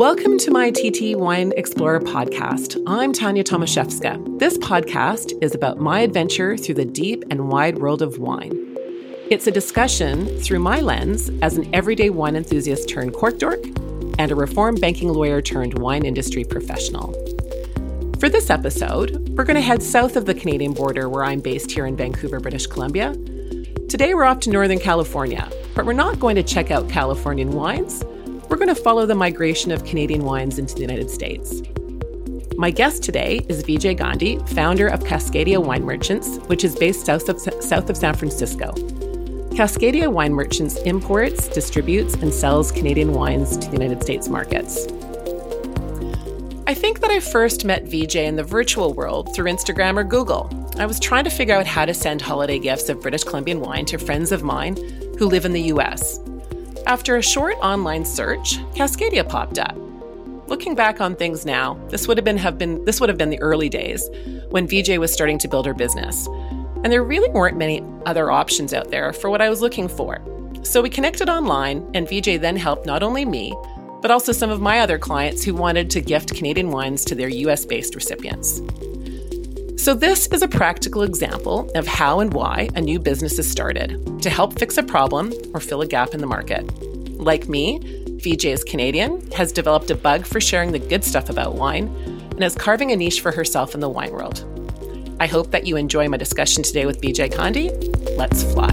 Welcome to my TT Wine Explorer podcast. I'm Tania Tomaszewska. This podcast is about my adventure through the deep and wide world of wine. It's a discussion through my lens as an everyday wine enthusiast turned cork dork and a reformed banking lawyer turned wine industry professional. For this episode, we're going to head south of the Canadian border where I'm based here in Vancouver, British Columbia. Today we're off to Northern California, but we're not going to check out Californian wines we're going to follow the migration of Canadian wines into the United States. My guest today is VJ Gandhi, founder of Kascadia Wine Merchants, which is based south of, south of San Francisco. Kascadia Wine Merchants imports, distributes, and sells Canadian wines to the United States markets. I think that I first met VJ in the virtual world through Instagram or Google. I was trying to figure out how to send holiday gifts of British Columbian wine to friends of mine who live in the US. After a short online search, Kascadia popped up. Looking back on things now, this would have been have been this would have been the early days when VJ was starting to build her business. And there really weren't many other options out there for what I was looking for. So we connected online and VJ then helped not only me, but also some of my other clients who wanted to gift Canadian wines to their US-based recipients. So, this is a practical example of how and why a new business is started to help fix a problem or fill a gap in the market. Like me, VJ is Canadian, has developed a bug for sharing the good stuff about wine, and is carving a niche for herself in the wine world. I hope that you enjoy my discussion today with VJ Gandhi. Let's fly.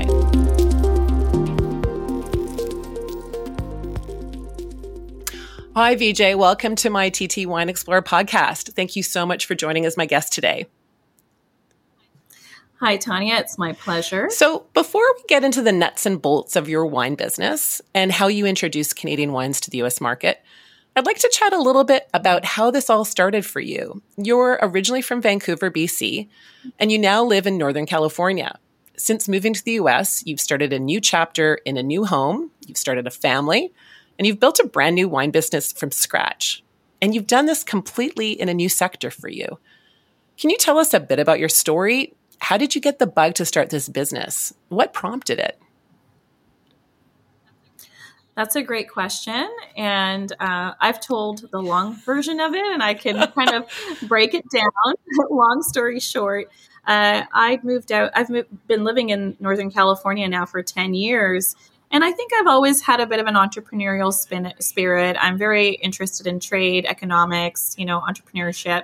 Hi, VJ. Welcome to my TT Wine Explorer podcast. Thank you so much for joining as my guest today. Hi, Tania. It's my pleasure. So, before we get into the nuts and bolts of your wine business and how you introduce Canadian wines to the US market, I'd like to chat a little bit about how this all started for you. You're originally from Vancouver, BC, and you now live in Northern California. Since moving to the US, you've started a new chapter in a new home, you've started a family, and you've built a brand new wine business from scratch. And you've done this completely in a new sector for you. Can you tell us a bit about your story how did you get the bug to start this business? What prompted it? That's a great question. And uh, I've told the long version of it, and I can kind of break it down. long story short, uh, I moved out, I've moved, been living in Northern California now for 10 years. And I think I've always had a bit of an entrepreneurial spin, spirit. I'm very interested in trade, economics, you know, entrepreneurship.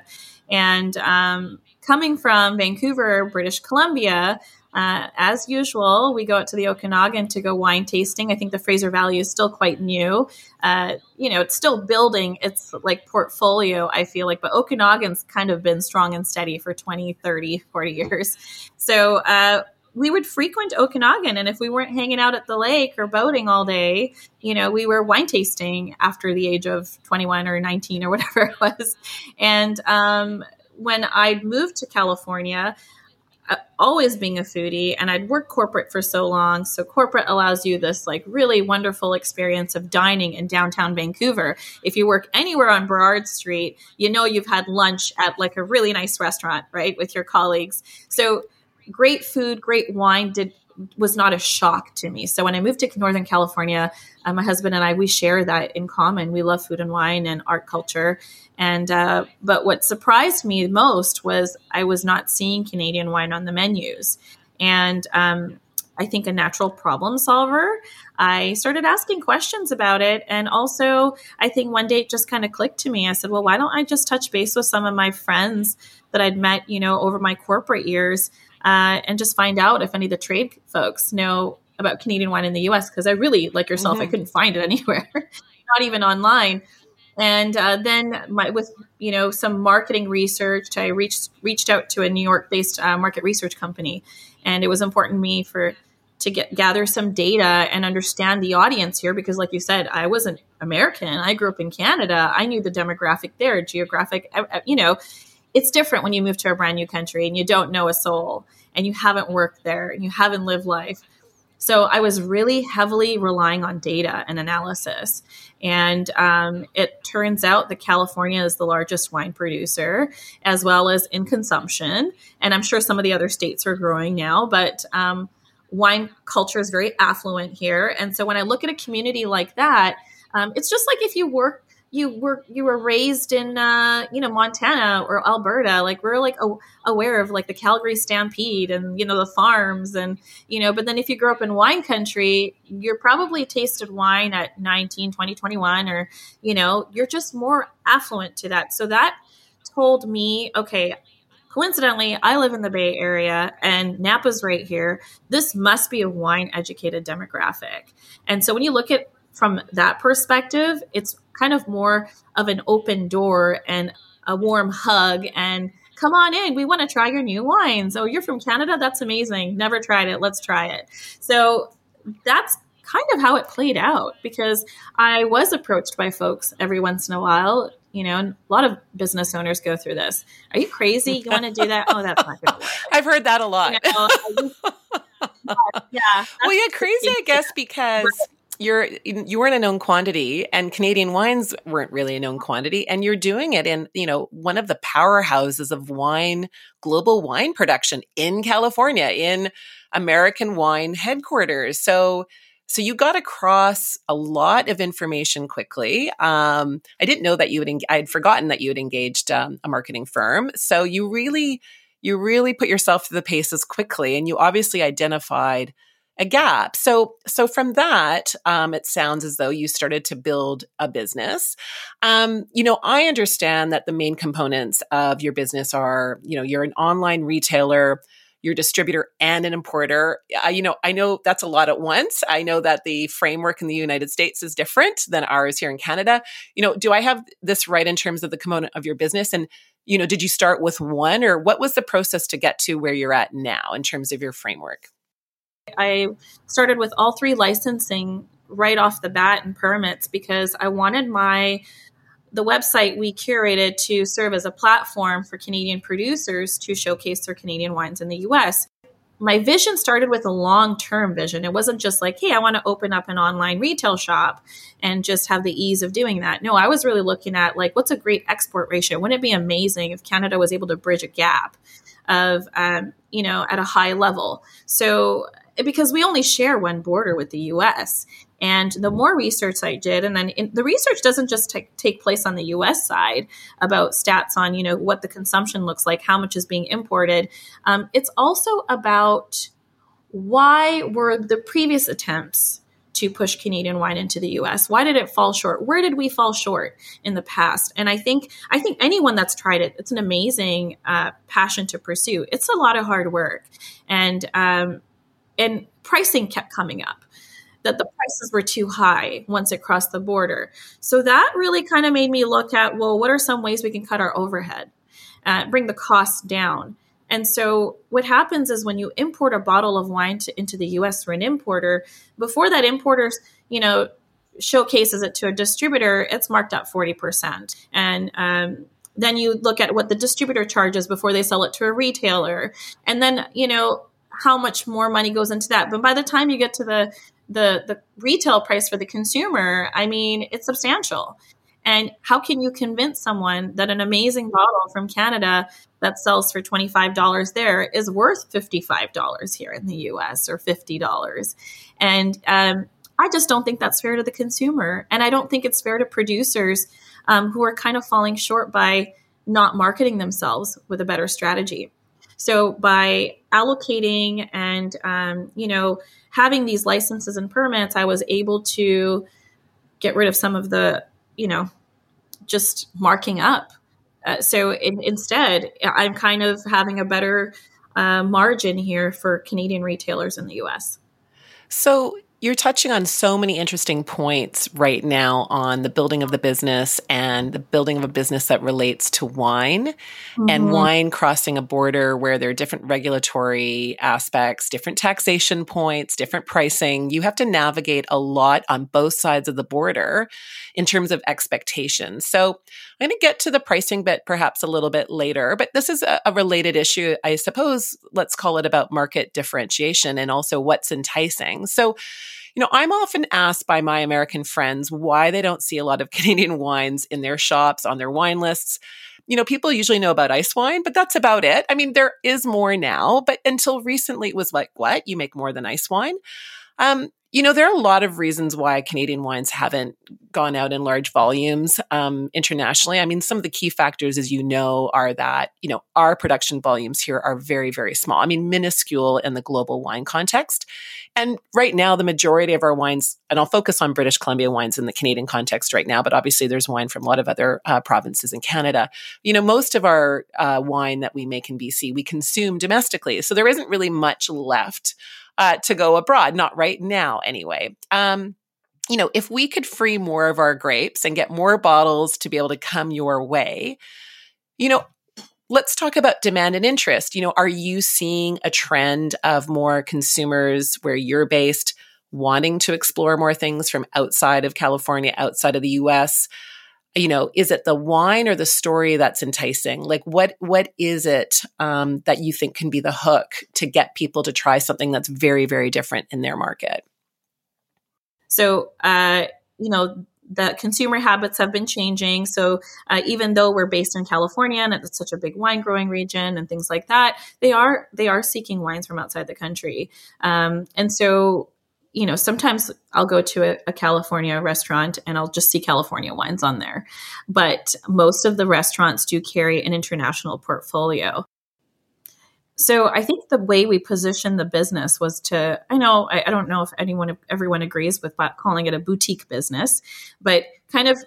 And um, coming from Vancouver, British Columbia, uh, as usual, we go out to the Okanagan to go wine tasting. I think the Fraser Valley is still quite new. Uh, you know, it's still building its like portfolio, I feel like, but Okanagan's kind of been strong and steady for 20, 30, 40 years. So, uh, we would frequent Okanagan, and if we weren't hanging out at the lake or boating all day, you know, we were wine tasting after the age of 21 or 19 or whatever it was. And um, when I moved to California, uh, always being a foodie and I'd worked corporate for so long. So corporate allows you this like really wonderful experience of dining in downtown Vancouver. If you work anywhere on Burrard Street, you know you've had lunch at like a really nice restaurant, right, with your colleagues. So great food, great wine did was not a shock to me. So when I moved to Northern California, uh, my husband and I we share that in common. We love food and wine and art culture. And uh, but what surprised me most was I was not seeing Canadian wine on the menus. And um, I think a natural problem solver. I started asking questions about it. And also, I think one day it just kind of clicked to me. I said, well, why don't I just touch base with some of my friends that I'd met, you know, over my corporate years uh, and just find out if any of the trade folks know about Canadian wine in the US because I really, like yourself, mm-hmm. I couldn't find it anywhere, not even online. And uh, then my, with you know some marketing research, I reached reached out to a New York based uh, market research company, and it was important to me for to get gather some data and understand the audience here because, like you said, I wasn't American. I grew up in Canada. I knew the demographic there, geographic. Uh, uh, you know, it's different when you move to a brand new country and you don't know a soul and you haven't worked there and you haven't lived life. So I was really heavily relying on data and analysis. And um, it turns out that California is the largest wine producer, as well as in consumption. And I'm sure some of the other states are growing now, but um, wine culture is very affluent here. And so when I look at a community like that, um, it's just like if you work you were you were raised in uh, you know Montana or Alberta. Like we're like a, aware of like the Calgary Stampede and you know the farms and you know. But then if you grew up in wine country, you're probably tasted wine at 19, 20, 21, or you know you're just more affluent to that. So that told me, okay, coincidentally, I live in the Bay Area and Napa's right here. This must be a wine educated demographic. And so when you look at from that perspective, it's kind of more of an open door and a warm hug and come on in. We want to try your new wines. Oh, you're from Canada? That's amazing. Never tried it. Let's try it. So that's kind of how it played out because I was approached by folks every once in a while. You know, a lot of business owners go through this. Are you crazy? You want to do that? Oh, that's not going to work. I've heard that a lot. You know, yeah. Well, yeah, crazy, I guess, because you're you weren't a known quantity and canadian wines weren't really a known quantity. And you're doing it in you know one of the powerhouses of wine global wine production in california in american wine headquarters. So so you got across a lot of information quickly. Um, i didn't know that you would en- i'd forgotten that you had engaged um, a marketing firm. So you really you really put yourself through the paces quickly and you obviously identified a gap. So, so from that, um, it sounds as though you started to build a business. Um, you know, I understand that the main components of your business are, you know, you're an online retailer, you're distributor and an importer. Uh, you know, I know that's a lot at once. I know that the framework in the United States is different than ours here in Canada. You know, do I have this right in terms of the component of your business? And you know, did you start with one, or what was the process to get to where you're at now in terms of your framework? I started with all three licensing right off the bat and permits because I wanted my the website we curated to serve as a platform for Canadian producers to showcase their Canadian wines in the US. My vision started with a long term vision. It wasn't just like, hey, I want to open up an online retail shop and just have the ease of doing that. No, I was really looking at like, what's a great export ratio? Wouldn't it be amazing if Canada was able to bridge a gap of, um, you know, at a high level? So because we only share one border with the US. And the more research I did, and then in, the research doesn't just t- take place on the US side about stats on, you know, what the consumption looks like, how much is being imported. Um, it's also about why were the previous attempts to push Canadian wine into the US? Why did it fall short? Where did we fall short in the past? And I think I think anyone that's tried it, it's an amazing uh, passion to pursue. It's a lot of hard work, and um, and pricing kept coming up that the prices were too high once it crossed the border. So that really kind of made me look at well, what are some ways we can cut our overhead, uh, bring the costs down? And so what happens is when you import a bottle of wine to, into the U.S. for an importer, before that importer's you know showcases it to a distributor, it's marked up forty percent, and um, then you look at what the distributor charges before they sell it to a retailer, and then you know how much more money goes into that. But by the time you get to the the the retail price for the consumer, I mean, it's substantial. And how can you convince someone that an amazing bottle from Canada that sells for $25 there is worth $55 here in the US or $50? And um, I just don't think that's fair to the consumer. And I don't think it's fair to producers um, who are kind of falling short by not marketing themselves with a better strategy. So by allocating and um, you know having these licenses and permits, I was able to get rid of some of the you know just marking up. Uh, so in, instead, I'm kind of having a better uh, margin here for Canadian retailers in the U.S. So you're touching on so many interesting points right now on the building of the business and the building of a business that relates to wine mm-hmm. and wine crossing a border where there are different regulatory aspects, different taxation points, different pricing. You have to navigate a lot on both sides of the border in terms of expectations. So I'm going to get to the pricing bit perhaps a little bit later, but this is a, a related issue, I suppose. Let's call it about market differentiation and also what's enticing. So, you know, I'm often asked by my American friends why they don't see a lot of Canadian wines in their shops, on their wine lists. You know, people usually know about ice wine, but that's about it. I mean, there is more now, but until recently it was like, what? You make more than ice wine? Um, you know, there are a lot of reasons why Canadian wines haven't gone out in large volumes um, internationally. I mean, some of the key factors, as you know, are that, you know, our production volumes here are very, very small. I mean, minuscule in the global wine context. And right now, the majority of our wines, and I'll focus on British Columbia wines in the Canadian context right now, but obviously there's wine from a lot of other uh, provinces in Canada. You know, most of our uh, wine that we make in BC, we consume domestically. So there isn't really much left uh, to go abroad. Not right now, anyway. Um, you know, if we could free more of our grapes and get more bottles to be able to come your way, you know, let's talk about demand and interest. You know, are you seeing a trend of more consumers where you're based wanting to explore more things from outside of California, outside of the US? You know is it the wine or the story that's enticing like what what is it um, that you think can be the hook to get people to try something that's very very different in their market so uh, you know the consumer habits have been changing. So uh, even though we're based in California and it's such a big wine growing region and things like that, they are they are seeking wines from outside the country. Um, and so you know, sometimes I'll go to a, a, California restaurant and I'll just see California wines on there. But most of the restaurants do carry an international portfolio. So I think the way we positioned the business was to, I know, I, I don't know if anyone, everyone agrees with calling it a boutique business, but kind of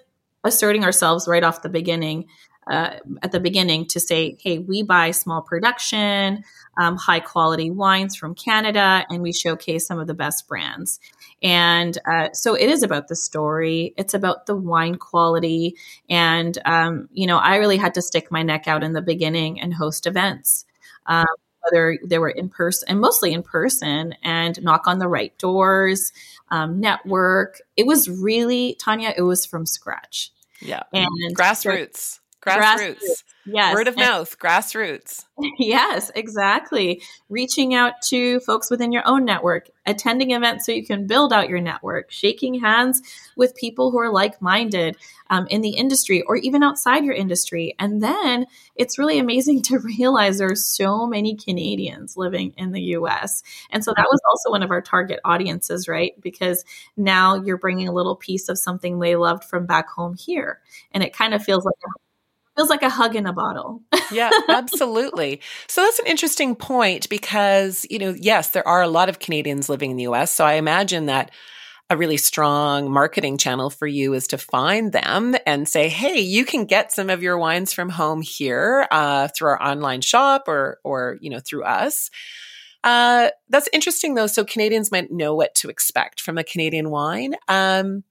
asserting ourselves right off the beginning uh, at the beginning to say, hey, we buy small production, um, high quality wines from Canada, and we showcase some of the best brands. And uh, so it is about the story, it's about the wine quality. And, um, you know, I really had to stick my neck out in the beginning and host events. Um, whether they were in person and mostly in person and knock on the right doors, um, network. It was really, Tania, it was from scratch. Yeah. And grassroots. Grassroots. grassroots. Yes. Word of and, mouth, grassroots. Yes, exactly. Reaching out to folks within your own network, attending events so you can build out your network, shaking hands with people who are like minded um, in the industry or even outside your industry. And then it's really amazing to realize there are so many Canadians living in the US. And so that was also one of our target audiences, right? Because now you're bringing a little piece of something they loved from back home here. And it kind of feels like a feels like a hug in a bottle. yeah, absolutely. So that's an interesting point because, you know, yes, there are a lot of Canadians living in the US. So I imagine that a really strong marketing channel for you is to find them and say, "Hey, you can get some of your wines from home here uh, through our online shop or, or you know, through us." Uh, that's interesting, though. So Canadians might know what to expect from a Canadian wine. Um,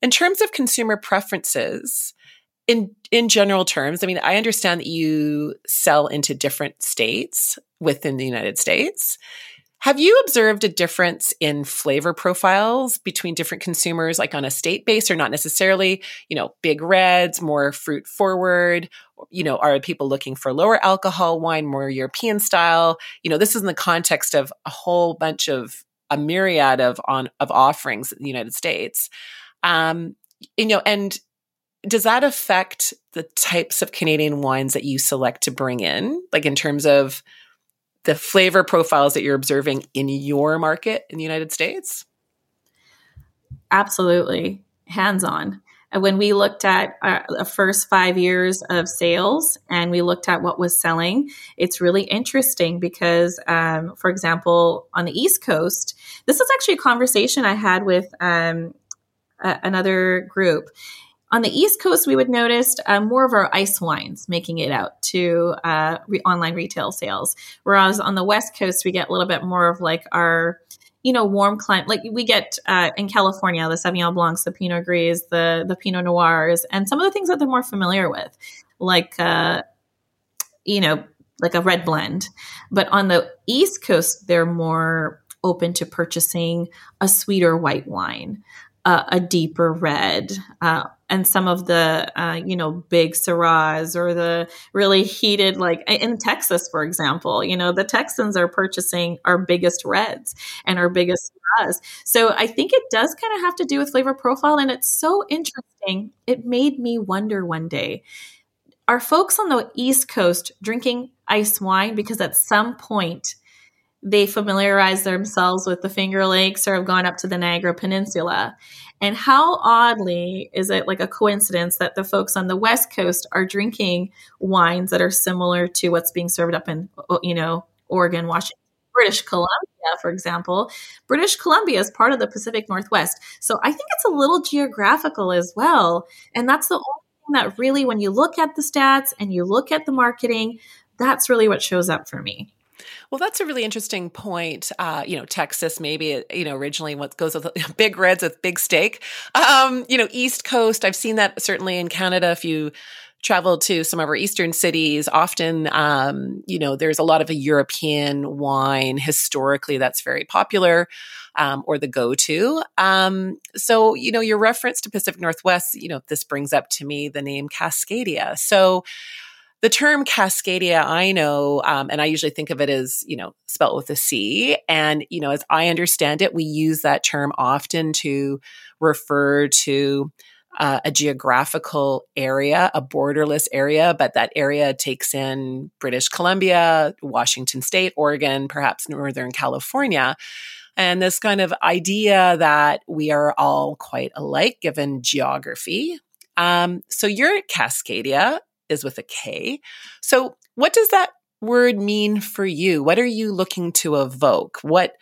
in terms of consumer preferences, in in general terms, I mean, I understand that you sell into different states within the United States. Have you observed a difference in flavor profiles between different consumers, like on a state base or not necessarily? You know, big reds, more fruit forward. You know, are people looking for lower alcohol wine, more European style? You know, this is in the context of a whole bunch of a myriad of on of offerings in the United States. Um, you know, and does that affect the types of Canadian wines that you select to bring in, like in terms of the flavor profiles that you're observing in your market in the United States? Absolutely, hands on. When we looked at our, the first five years of sales and we looked at what was selling, it's really interesting because, um, for example, on the East Coast, this is actually a conversation I had with um, another group on the East Coast, we would notice uh, more of our ice wines making it out to uh, re- online retail sales. Whereas on the West Coast, we get a little bit more of like our, you know, warm climate. Like we get uh, in California, the Sauvignon Blancs, the Pinot Gris, the the Pinot Noirs, and some of the things that they're more familiar with, like uh, you know, like a red blend. But on the East Coast, they're more open to purchasing a sweeter white wine, uh, a deeper red, uh, and some of the uh, you know big Syrahs or the really heated like in Texas, for example, you know the Texans are purchasing our biggest reds and our biggest Syrahs. So I think it does kind of have to do with flavor profile, and it's so interesting. It made me wonder one day: Are folks on the East Coast drinking ice wine because at some point they familiarize themselves with the Finger Lakes or have gone up to the Niagara Peninsula. And how oddly is it like a coincidence that the folks on the West Coast are drinking wines that are similar to what's being served up in, you know, Oregon, Washington, British Columbia, for example. British Columbia is part of the Pacific Northwest. So I think it's a little geographical as well. And that's the only thing that really, when you look at the stats and you look at the marketing, that's really what shows up for me. Well, that's a really interesting point. Uh, you know, Texas, maybe, you know, originally what goes with big reds with big steak. Um, you know, East Coast, I've seen that certainly in Canada. If you travel to some of our eastern cities, often, um, you know, there's a lot of a European wine historically that's very popular. Um, or the go-to. Um, so, you know, your reference to Pacific Northwest, you know, this brings up to me the name Cascadia. So, the term Cascadia, I know, um, and I usually think of it as, you know, spelt with a C. And, you know, as I understand it, we use that term often to refer to uh, a geographical area, a borderless area, but that area takes in British Columbia, Washington State, Oregon, perhaps Northern California. And this kind of idea that we are all quite alike given geography. Um, so you're Kascadia, is with a K. So, what does that word mean for you? What are you looking to evoke? What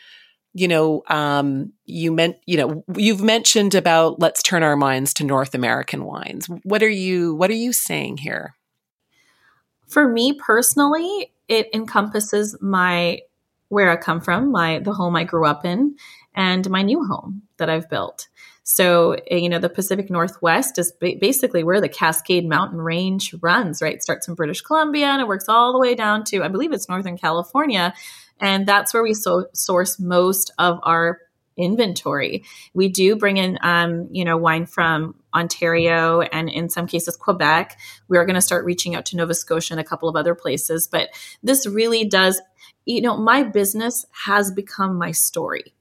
you know, um, you meant, you know, you've mentioned about let's turn our minds to North American wines. What are you, what are you saying here? For me personally, it encompasses my where I come from, my the home I grew up in, and my new home that I've built. So, eh, you know, the Pacific Northwest is basically where the Cascade Mountain Range runs, right? It starts in British Columbia and it works all the way down to, I believe it's Northern California. And that's where we so- source most of our inventory. We do bring in, um, you know, wine from Ontario and in some cases Quebec. We are going to start reaching out to Nova Scotia and a couple of other places. But this really does, you know, my business has become my story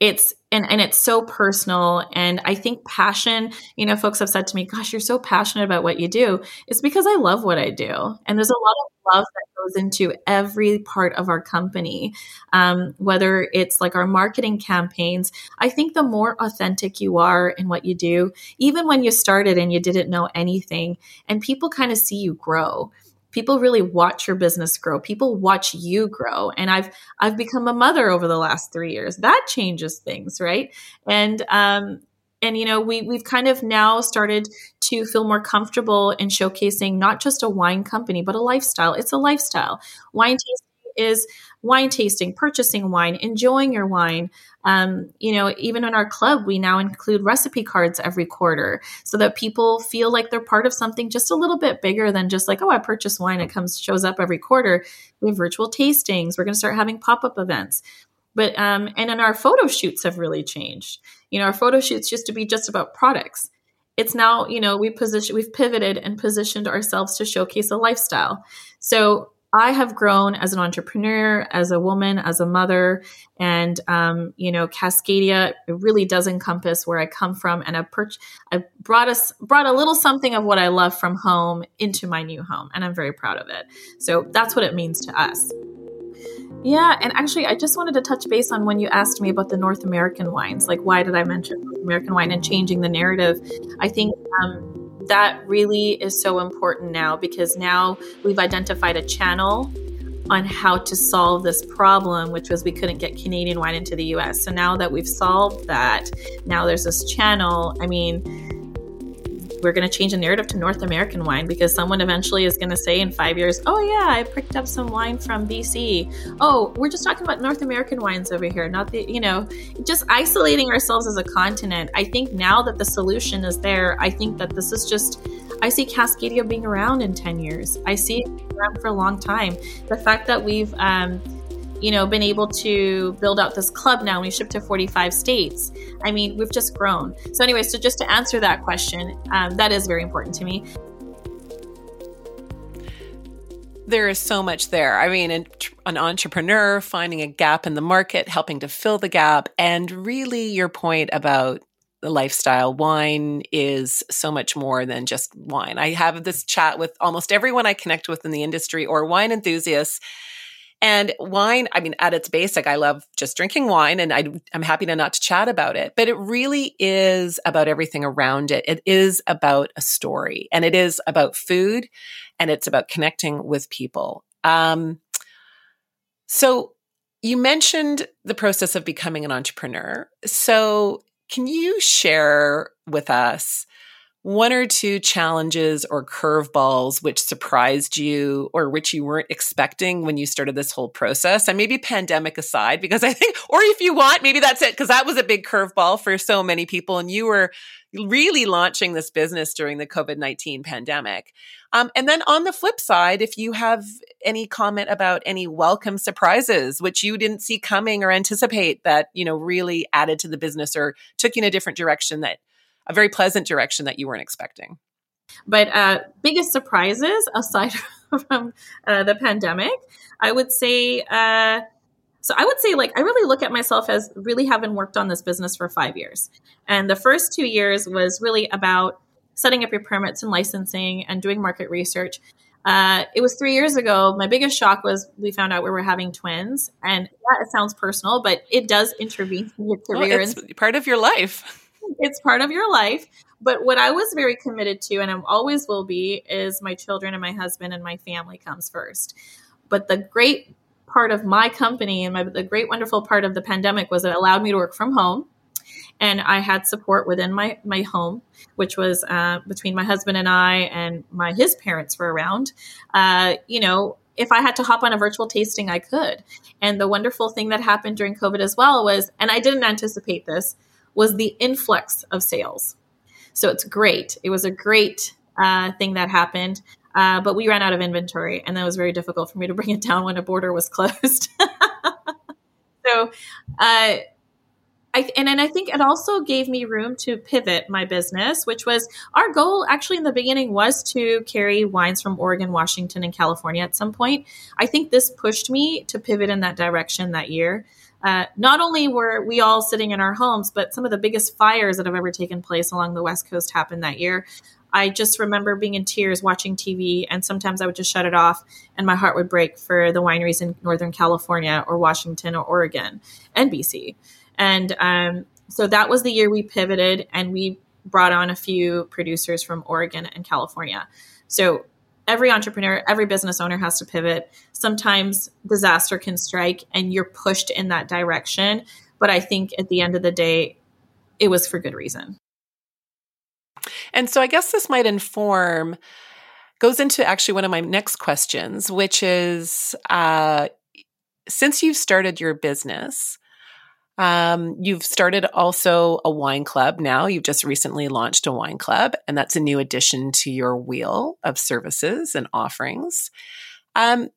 it's and and it's so personal. And i think passion you know folks have said to me gosh you're so passionate about what you do. It's because i love what i do. And there's a lot of love that goes into every part of our company um, whether it's like our marketing campaigns. I think the more authentic you are in what you do even when you started and you didn't know anything and people kind of see you grow people really watch your business grow. People watch you grow. And i've i've become a mother over the last three years. That changes things right? And um and you know we we've kind of now started to feel more comfortable in showcasing not just a wine company but a lifestyle. It's a lifestyle. Wine tasting is wine tasting purchasing wine enjoying your wine um, you know, even in our club, we now include recipe cards every quarter so that people feel like they're part of something just a little bit bigger than just like, oh, I purchased wine. It comes, shows up every quarter. We have virtual tastings. We're going to start having pop up events. But, um, and then our photo shoots have really changed. You know, our photo shoots used to be just about products. It's now, you know, we position, we've pivoted and positioned ourselves to showcase a lifestyle. So I have grown as an entrepreneur, as a woman, as a mother, and um, you know, Kascadia really does encompass where I come from, and I've per- I brought us brought a little something of what I love from home into my new home, and I'm very proud of it. So that's what it means to us. Yeah, and actually, I just wanted to touch base on when you asked me about the North American wines. Like, why did I mention American wine and changing the narrative? I think um, that really is so important now because now we've identified a channel on how to solve this problem, which was we couldn't get Canadian wine into the US. So now that we've solved that, now there's this channel. I mean, we're going to change the narrative to North American wine because someone eventually is going to say in five years, oh, yeah, I picked up some wine from BC. Oh, we're just talking about North American wines over here, not the, you know, just isolating ourselves as a continent. I think now that the solution is there, I think that this is just, I see Kascadia being around in 10 years. I see it around for a long time. The fact that we've, um, you know, been able to build out this club now. We ship to 45 states. I mean, we've just grown. So, anyway, so just to answer that question, um, that is very important to me. There is so much there. I mean, an, an entrepreneur finding a gap in the market, helping to fill the gap, and really your point about the lifestyle. Wine is so much more than just wine. I have this chat with almost everyone I connect with in the industry or wine enthusiasts And wine, I mean, at its basic, I love just drinking wine and I, am happy to not to chat about it, but it really is about everything around it. It is about a story and it is about food and it's about connecting with people. Um, so you mentioned the process of becoming an entrepreneur. So can you share with us one or two challenges or curveballs which surprised you or which you weren't expecting when you started this whole process? And maybe pandemic aside, because I think, or if you want, maybe that's it, because that was a big curveball for so many people. And you were really launching this business during the COVID 19 pandemic. Um, and then on the flip side, if you have any comment about any welcome surprises, which you didn't see coming or anticipate that, you know, really added to the business or took you in a different direction that a very pleasant direction that you weren't expecting. But uh, biggest surprises aside from uh, the pandemic, I would say. Uh, so I would say, like, I really look at myself as really having worked on this business for five years, and the first two years was really about setting up your permits and licensing and doing market research. Uh, it was three years ago. My biggest shock was we found out we were having twins, and yeah, it sounds personal, but it does intervene in your career. Well, it's part of your life it's part of your life. But what I was very committed to, and I always will be, is my children and my husband and my family comes first. But the great part of my company and my, the great, wonderful part of the pandemic was it allowed me to work from home. And I had support within my, my home, which was uh, between my husband and I, and my his parents were around. Uh, you know, if I had to hop on a virtual tasting, I could. And the wonderful thing that happened during COVID as well was, and I didn't anticipate this, was the influx of sales. So it's great. It was a great uh, thing that happened. Uh, but we ran out of inventory, and that was very difficult for me to bring it down when a border was closed. so, uh, I, and, and I think it also gave me room to pivot my business, which was our goal actually in the beginning was to carry wines from Oregon, Washington, and California at some point. I think this pushed me to pivot in that direction that year. Uh, not only were we all sitting in our homes, but some of the biggest fires that have ever taken place along the West Coast happened that year. I just remember being in tears watching TV, and sometimes I would just shut it off, and my heart would break for the wineries in Northern California or Washington or Oregon and BC. And um, so that was the year we pivoted and we brought on a few producers from Oregon and California. So every entrepreneur, every business owner has to pivot. Sometimes disaster can strike and you're pushed in that direction. But I think at the end of the day, it was for good reason. And so I guess this might inform, goes into actually one of my next questions, which is uh, since you've started your business, um, you've started also a wine club now. You've just recently launched a wine club, and that's a new addition to your wheel of services and offerings. Um,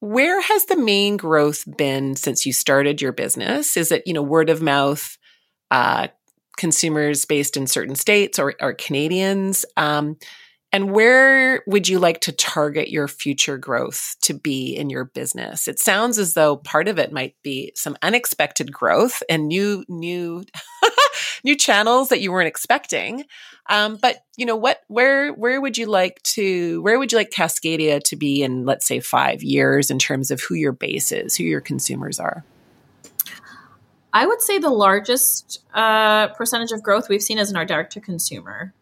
where has the main growth been since you started your business? Is it, you know, word of mouth, uh, consumers based in certain states or, or Canadians? Um, and where would you like to target your future growth to be in your business? It sounds as though part of it might be some unexpected growth and new new new channels that you weren't expecting. Um, but you know what? Where where would you like to? Where would you like Kascadia to be in, let's say, five years in terms of who your base is, who your consumers are? I would say the largest uh, percentage of growth we've seen is in our direct to consumer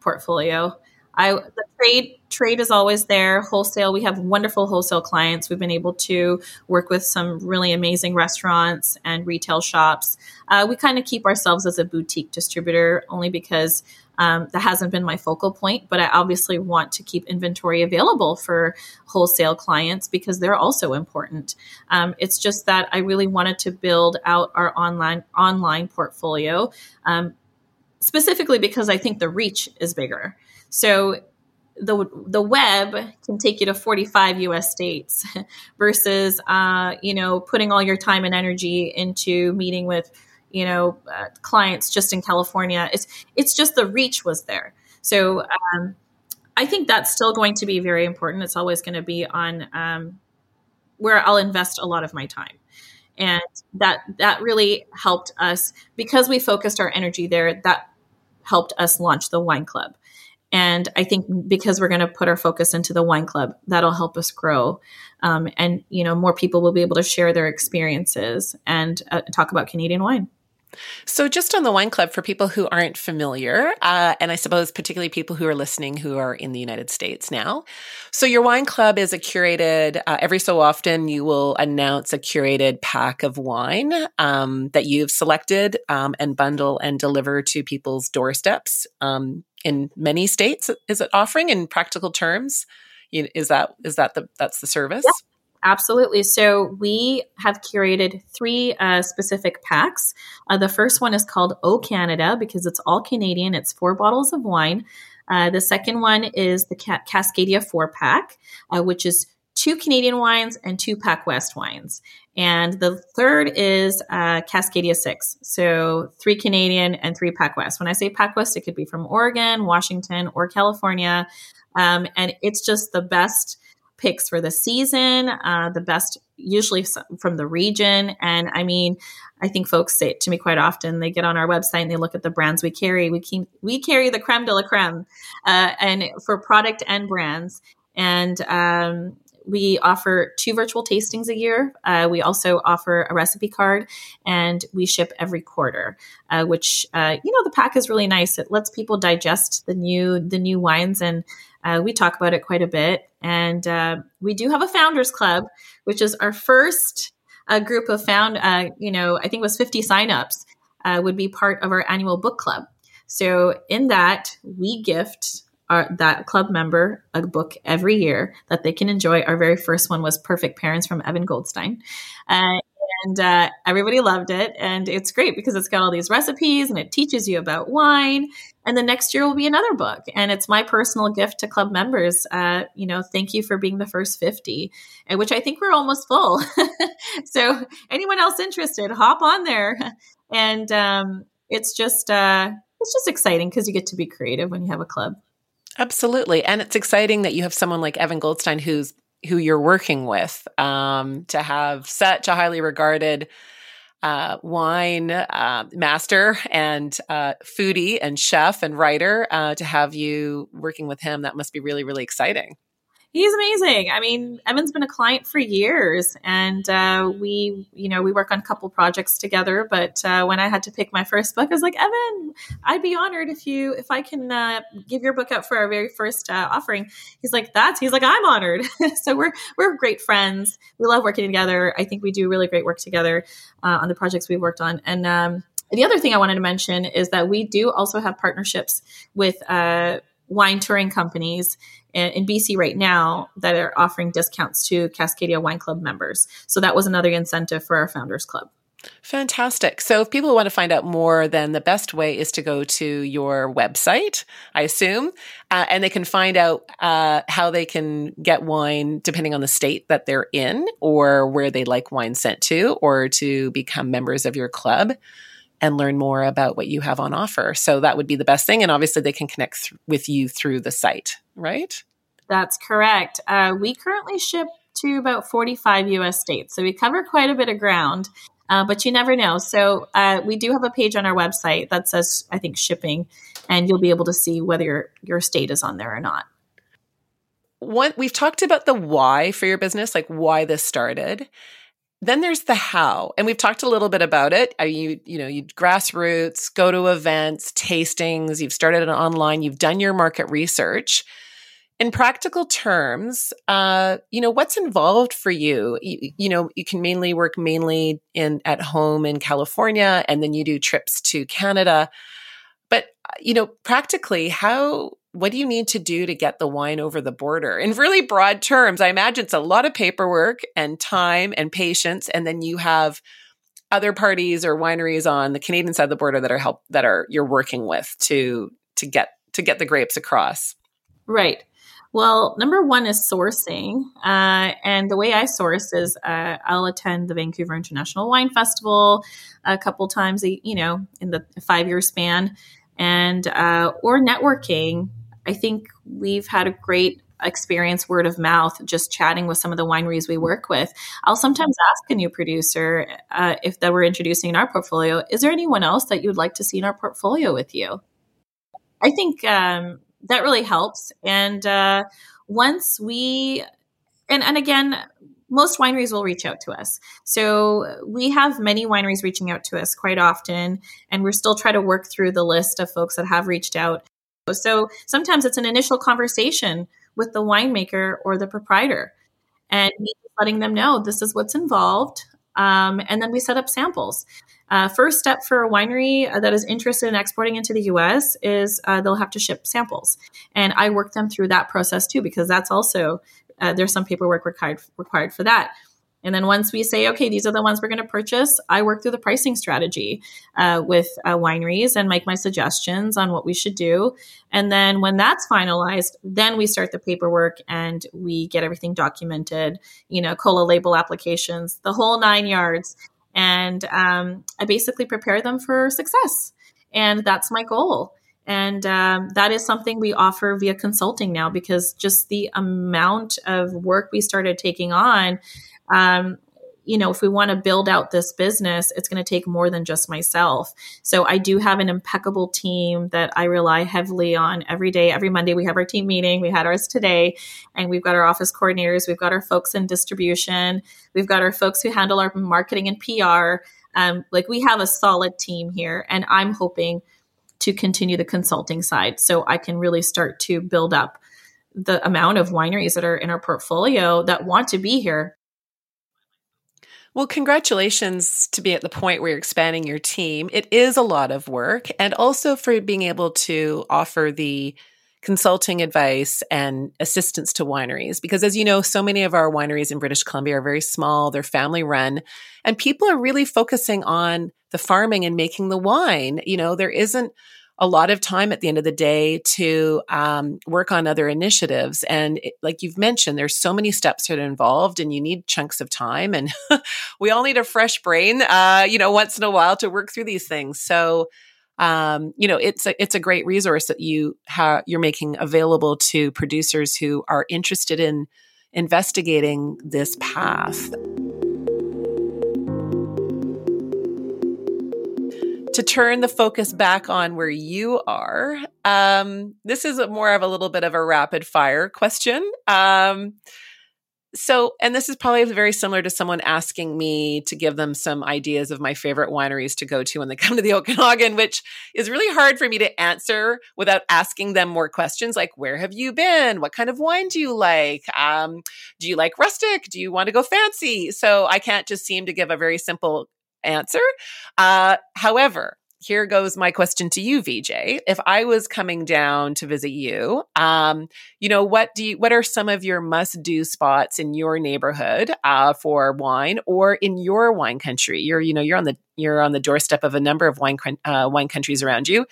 portfolio. I the trade trade is always there. Wholesale, we have wonderful wholesale clients. We've been able to work with some really amazing restaurants and retail shops. Uh, we kind of keep ourselves as a boutique distributor only because um, that hasn't been my focal point. But I obviously want to keep inventory available for wholesale clients because they're also important. Um, it's just that I really wanted to build out our online online portfolio. Um, specifically because I think the reach is bigger. So the the web can take you to 45 US states versus uh, you know putting all your time and energy into meeting with you know uh, clients just in California. It's it's just the reach was there. So um, I think that's still going to be very important. It's always going to be on um, where I'll invest a lot of my time. And that that really helped us because we focused our energy there. That helped us launch the wine club And I think because we're going to put our focus into the wine club, that'll help us grow. Um, and, you know, more people will be able to share their experiences and uh, talk about Canadian wine. So, just on the wine club, for people who aren't familiar, uh, and I suppose particularly people who are listening who are in the United States now. So, your wine club is a curated, uh, every so often, you will announce a curated pack of wine um, that you've selected um, and bundle and deliver to people's doorsteps um, in many states. Is it offering in practical terms? Is that is that the that's the service? Yeah. Absolutely. So we have curated three uh, specific packs. Uh, the first one is called O Canada because it's all Canadian. It's four bottles of wine. Uh, the second one is the Ca- Kascadia four pack, uh, which is two Canadian wines and two Pac West wines. And the third is uh, Kascadia six. So three Canadian and three Pac West. When I say Pac West, it could be from Oregon, Washington, or California. Um, and it's just the best picks for the season, uh, the best usually from the region. And I mean, I think folks say it to me quite often. They get on our website and they look at the brands we carry. We keep, we carry the creme de la creme, uh, and for product and brands. And um, we offer two virtual tastings a year. Uh, we also offer a recipe card, and we ship every quarter. Uh, which uh, you know, the pack is really nice. It lets people digest the new the new wines and uh, we talk about it quite a bit. And uh, we do have a founders club, which is our first uh, group of found, you know, I think it was 50 signups uh, would be part of our annual book club. So in that, we gift our, that club member a book every year that they can enjoy. Our very first one was Perfect Pairings from Evan Goldstein. Uh, and uh, everybody loved it. And it's great because it's got all these recipes and it teaches you about wine. And the next year will be another book. And it's my personal gift to club members. Uh, you know, thank you for being the first 50, which I think we're almost full. so, anyone else interested, hop on there. And um, it's just, uh, it's just exciting because you get to be creative when you have a club. Absolutely. And it's exciting that you have someone like Evan Goldstein who's who you're working with um, to have such a highly regarded uh, wine uh, master and uh, foodie and chef and writer uh, to have you working with him that must be really really exciting he's amazing. I mean, Evan's been a client for years, and uh, we, you know, we work on a couple projects together. But uh, when I had to pick my first book, I was like, Evan, I'd be honored if you, if I can uh, give your book out for our very first uh, offering. He's like, that's. He's like, I'm honored. so we're we're great friends. We love working together. I think we do really great work together uh, on the projects we've worked on, and. Um, the other thing I wanted to mention is that we do also have partnerships with uh, wine touring companies in BC right now that are offering discounts to Kascadia Wine Club members. So that was another incentive for our Founders Club. Fantastic. So if people want to find out more, then the best way is to go to your website, I assume, uh, and they can find out uh, how they can get wine depending on the state that they're in or where they like wine sent to or to become members of your club and learn more about what you have on offer. So that would be the best thing. And obviously, they can connect th- with you through the site, right? That's correct. Uh, we currently ship to about 45 US states. So we cover quite a bit of ground, uh, but you never know. So uh, we do have a page on our website that says, I think, shipping, and you'll be able to see whether your, your state is on there or not. What we've talked about the why for your business, like why this started. Then there's the how, and we've talked a little bit about it. You, you know, you grassroots, go to events, tastings. You've started it online. You've done your market research. In practical terms, uh, you know, what's involved for you? you? You know, you can mainly work mainly in at home in California, and then you do trips to Canada. But uh, you know, practically, how what do you need to do to get the wine over the border? In really broad terms, I imagine it's a lot of paperwork and time and patience, and then you have other parties or wineries on the Canadian side of the border that are help that are you're working with to to get to get the grapes across. Right. Well, number one is sourcing, uh, and the way I source is uh, I'll attend the Vancouver International Wine Festival a couple times, you know, in the five year span, and uh, or networking I think we've had a great experience word of mouth just chatting with some of the wineries we work with i'll sometimes ask a new producer uh, if that we're introducing in our portfolio is there anyone else that you would like to see in our portfolio with you i think um, that really helps. And uh, once we, and, and again, most wineries will reach out to us. So we have many wineries reaching out to us quite often, and we're still trying to work through the list of folks that have reached out. So sometimes it's an initial conversation with the winemaker or the proprietor and letting them know this is what's involved. Um, and then we set up samples. Uh, first step for a winery that is interested in exporting into the US is uh, they'll have to ship samples. And I work them through that process too, because that's also, uh, there's some paperwork required, required for that. And then once we say, okay, these are the ones we're going to purchase, I work through the pricing strategy uh, with uh, wineries and make my suggestions on what we should do. And then when that's finalized, then we start the paperwork and we get everything documented, you know, COLA label applications, the whole nine yards. And um, I basically prepare them for success. And that's my goal. And um, that is something we offer via consulting now because just the amount of work we started taking on um, you know, if we want to build out this business, it's going to take more than just myself. So I do have an impeccable team that I rely heavily on every day. Every Monday, we have our team meeting. We had ours today, and we've got our office coordinators. We've got our folks in distribution. We've got our folks who handle our marketing and PR. Um, like we have a solid team here, and I'm hoping to continue the consulting side so I can really start to build up the amount of wineries that are in our portfolio that want to be here well, congratulations to be at the point where you're expanding your team. It is a lot of work, and also for being able to offer the consulting advice and assistance to wineries. Because as you know, so many of our wineries in British Columbia are very small, they're family run, and people are really focusing on the farming and making the wine. You know, there isn't a lot of time at the end of the day to um, work on other initiatives. And it, like you've mentioned, there's so many steps that are involved, and you need chunks of time. And we all need a fresh brain, uh, you know, once in a while to work through these things. So, um, you know, it's a it's a great resource that you have you're making available to producers who are interested in investigating this path. To turn the focus back on where you are, um, this is more of a little bit of a rapid fire question. Um, so, and this is probably very similar to someone asking me to give them some ideas of my favorite wineries to go to when they come to the Okanagan, which is really hard for me to answer without asking them more questions like, where have you been? What kind of wine do you like? Um, do you like rustic? Do you want to go fancy? So I can't just seem to give a very simple answer. Uh, however, here goes my question to you, VJ. If I was coming down to visit you, um, you know, what do you, what are some of your must do spots in your neighborhood uh, for wine or in your wine country? You're, you know, you're on the, you're on the doorstep of a number of wine, uh, wine countries around you.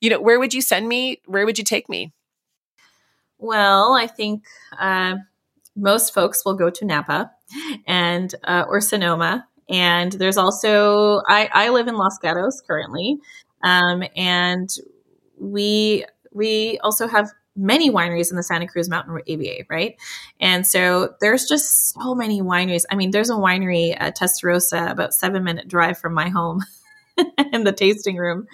You know, where would you send me? Where would you take me? Well, I think uh, most folks will go to Napa and uh, or Sonoma and there's also, I, I live in Los Gatos currently. Um, and we, we also have many wineries in the Santa Cruz Mountain AVA, right? And so there's just so many wineries. I mean, there's a winery at Testarossa, about seven minute drive from my home in the tasting room.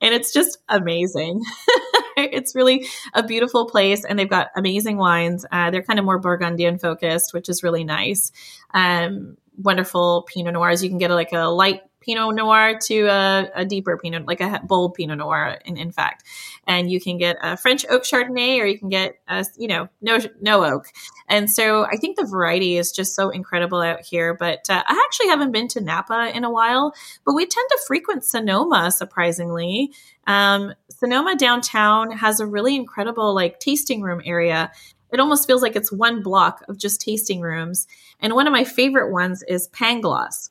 And it's just amazing. it's really a beautiful place and they've got amazing wines. Uh, they're kind of more Burgundian focused, which is really nice. Um, wonderful Pinot Noirs. You can get like a light Pinot Noir to a, a deeper Pinot, like a bold Pinot Noir, in, in fact. And you can get a French oak Chardonnay, or you can get a, you know, no no oak. And so I think the variety is just so incredible out here. But uh, I actually haven't been to Napa in a while, but we tend to frequent Sonoma, surprisingly. Um, Sonoma downtown has a really incredible like tasting room area it almost feels like it's one block of just tasting rooms. And one of my favorite ones is Pangloss.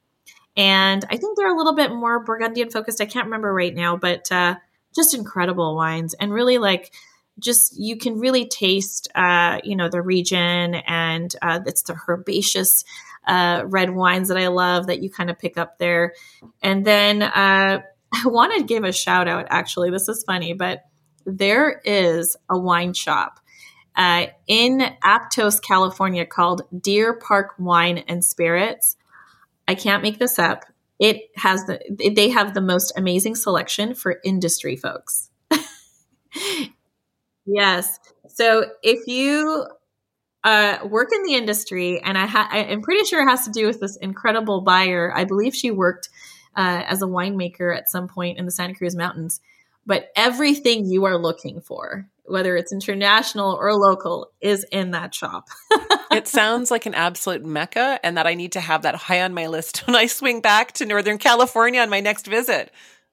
And I think they're a little bit more Burgundian focused. I can't remember right now, but uh, just incredible wines and really like just you can really taste uh, you know the region and uh, it's the herbaceous uh, red wines that I love that you kind of pick up there. And then uh, I want to give a shout out. Actually, this is funny, but there is a wine shop uh, in Aptos, California, called Deer Park Wine and Spirits. I can't make this up. It has the they have the most amazing selection for industry folks. Yes. So if you uh, work in the industry, and I ha- I'm pretty sure it has to do with this incredible buyer. I believe she worked uh, as a winemaker at some point in the Santa Cruz Mountains. But everything you are looking for, whether it's international or local, is in that shop. it sounds like an absolute mecca, and that I need to have that high on my list when I swing back to Northern California on my next visit.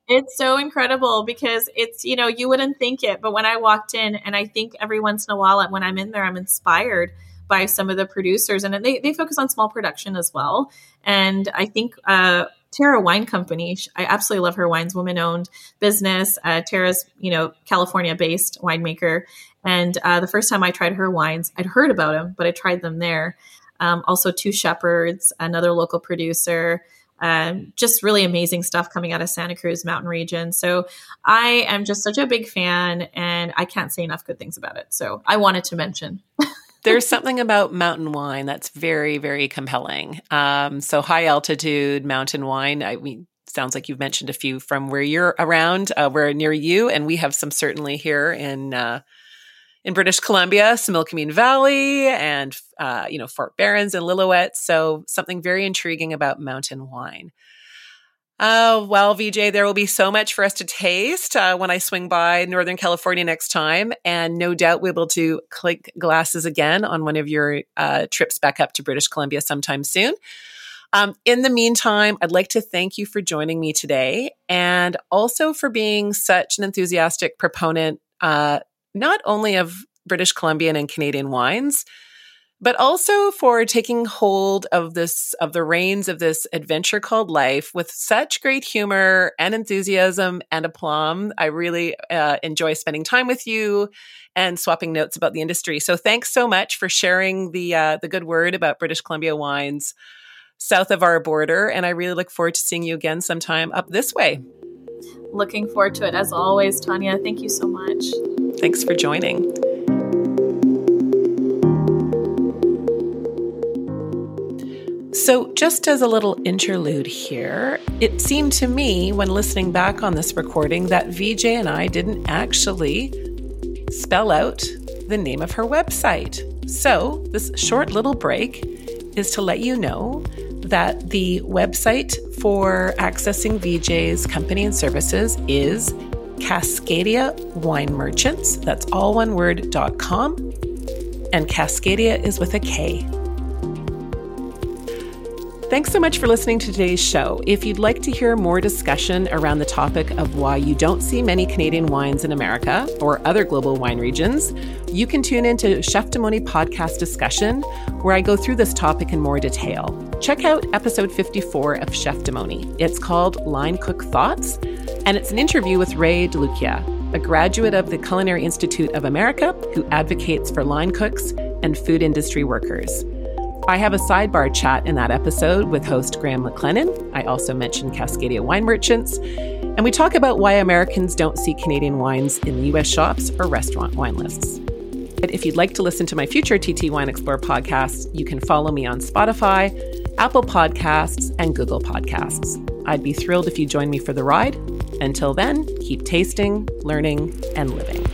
It's so incredible because it's, you know, you wouldn't think it, but when I walked in, and I think every once in a while when I'm in there, I'm inspired by some of the producers, and they, they focus on small production as well. And I think uh, Terra Wine Company. I absolutely love her wines, woman owned business. Uh, Terra's, you know, California based winemaker. And uh, the first time I tried her wines, I'd heard about them, but I tried them there. Um, also, Two Shepherds, another local producer. Um, just really amazing stuff coming out of Santa Cruz Mountain region. So I am just such a big fan, and I can't say enough good things about it. So I wanted to mention. There's something about mountain wine that's very, very compelling. Um, so high altitude mountain wine. I mean, sounds like you've mentioned a few from where you're around. Uh, we're near you, and we have some certainly here in uh, in British Columbia, Similkameen Valley, and uh, you know Fort Barons and Lillooet. So something very intriguing about mountain wine. Oh, well, VJ, there will be so much for us to taste uh, when I swing by Northern California next time. And no doubt we'll be able to click glasses again on one of your uh, trips back up to British Columbia sometime soon. Um, in the meantime, I'd like to thank you for joining me today and also for being such an enthusiastic proponent, uh, not only of British Columbian and Canadian wines, but also for taking hold of this of the reins of this adventure called life with such great humor and enthusiasm and aplomb. I really uh, enjoy spending time with you and swapping notes about the industry. So thanks so much for sharing the uh, the good word about british columbia wines south of our border and i really look forward to seeing you again sometime up this way. Looking forward to it as always Tania. Thank you so much. Thanks for joining So, just as a little interlude here, it seemed to me when listening back on this recording that VJ and I didn't actually spell out the name of her website. So, this short little break is to let you know that the website for accessing VJ's company and services is Kascadia Wine Merchants. That's all one word, dot com. And Kascadia is with a K. Thanks so much for listening to today's show. If you'd like to hear more discussion around the topic of why you don't see many Canadian wines in America or other global wine regions, you can tune into Cheftimony podcast discussion, where I go through this topic in more detail. Check out episode 54 of Cheftimony. It's called Line Cook Thoughts, and it's an interview with Ray DeLucia, a graduate of the Culinary Institute of America who advocates for line cooks and food industry workers. I have a sidebar chat in that episode with host Graham McLennan. I also mentioned Kascadia Wine Merchants. And we talk about why Americans don't see Canadian wines in US shops or restaurant wine lists. But if you'd like to listen to my future TT Wine Explorer podcasts, you can follow me on Spotify, Apple Podcasts, and Google Podcasts. I'd be thrilled if you join me for the ride. Until then, keep tasting, learning, and living.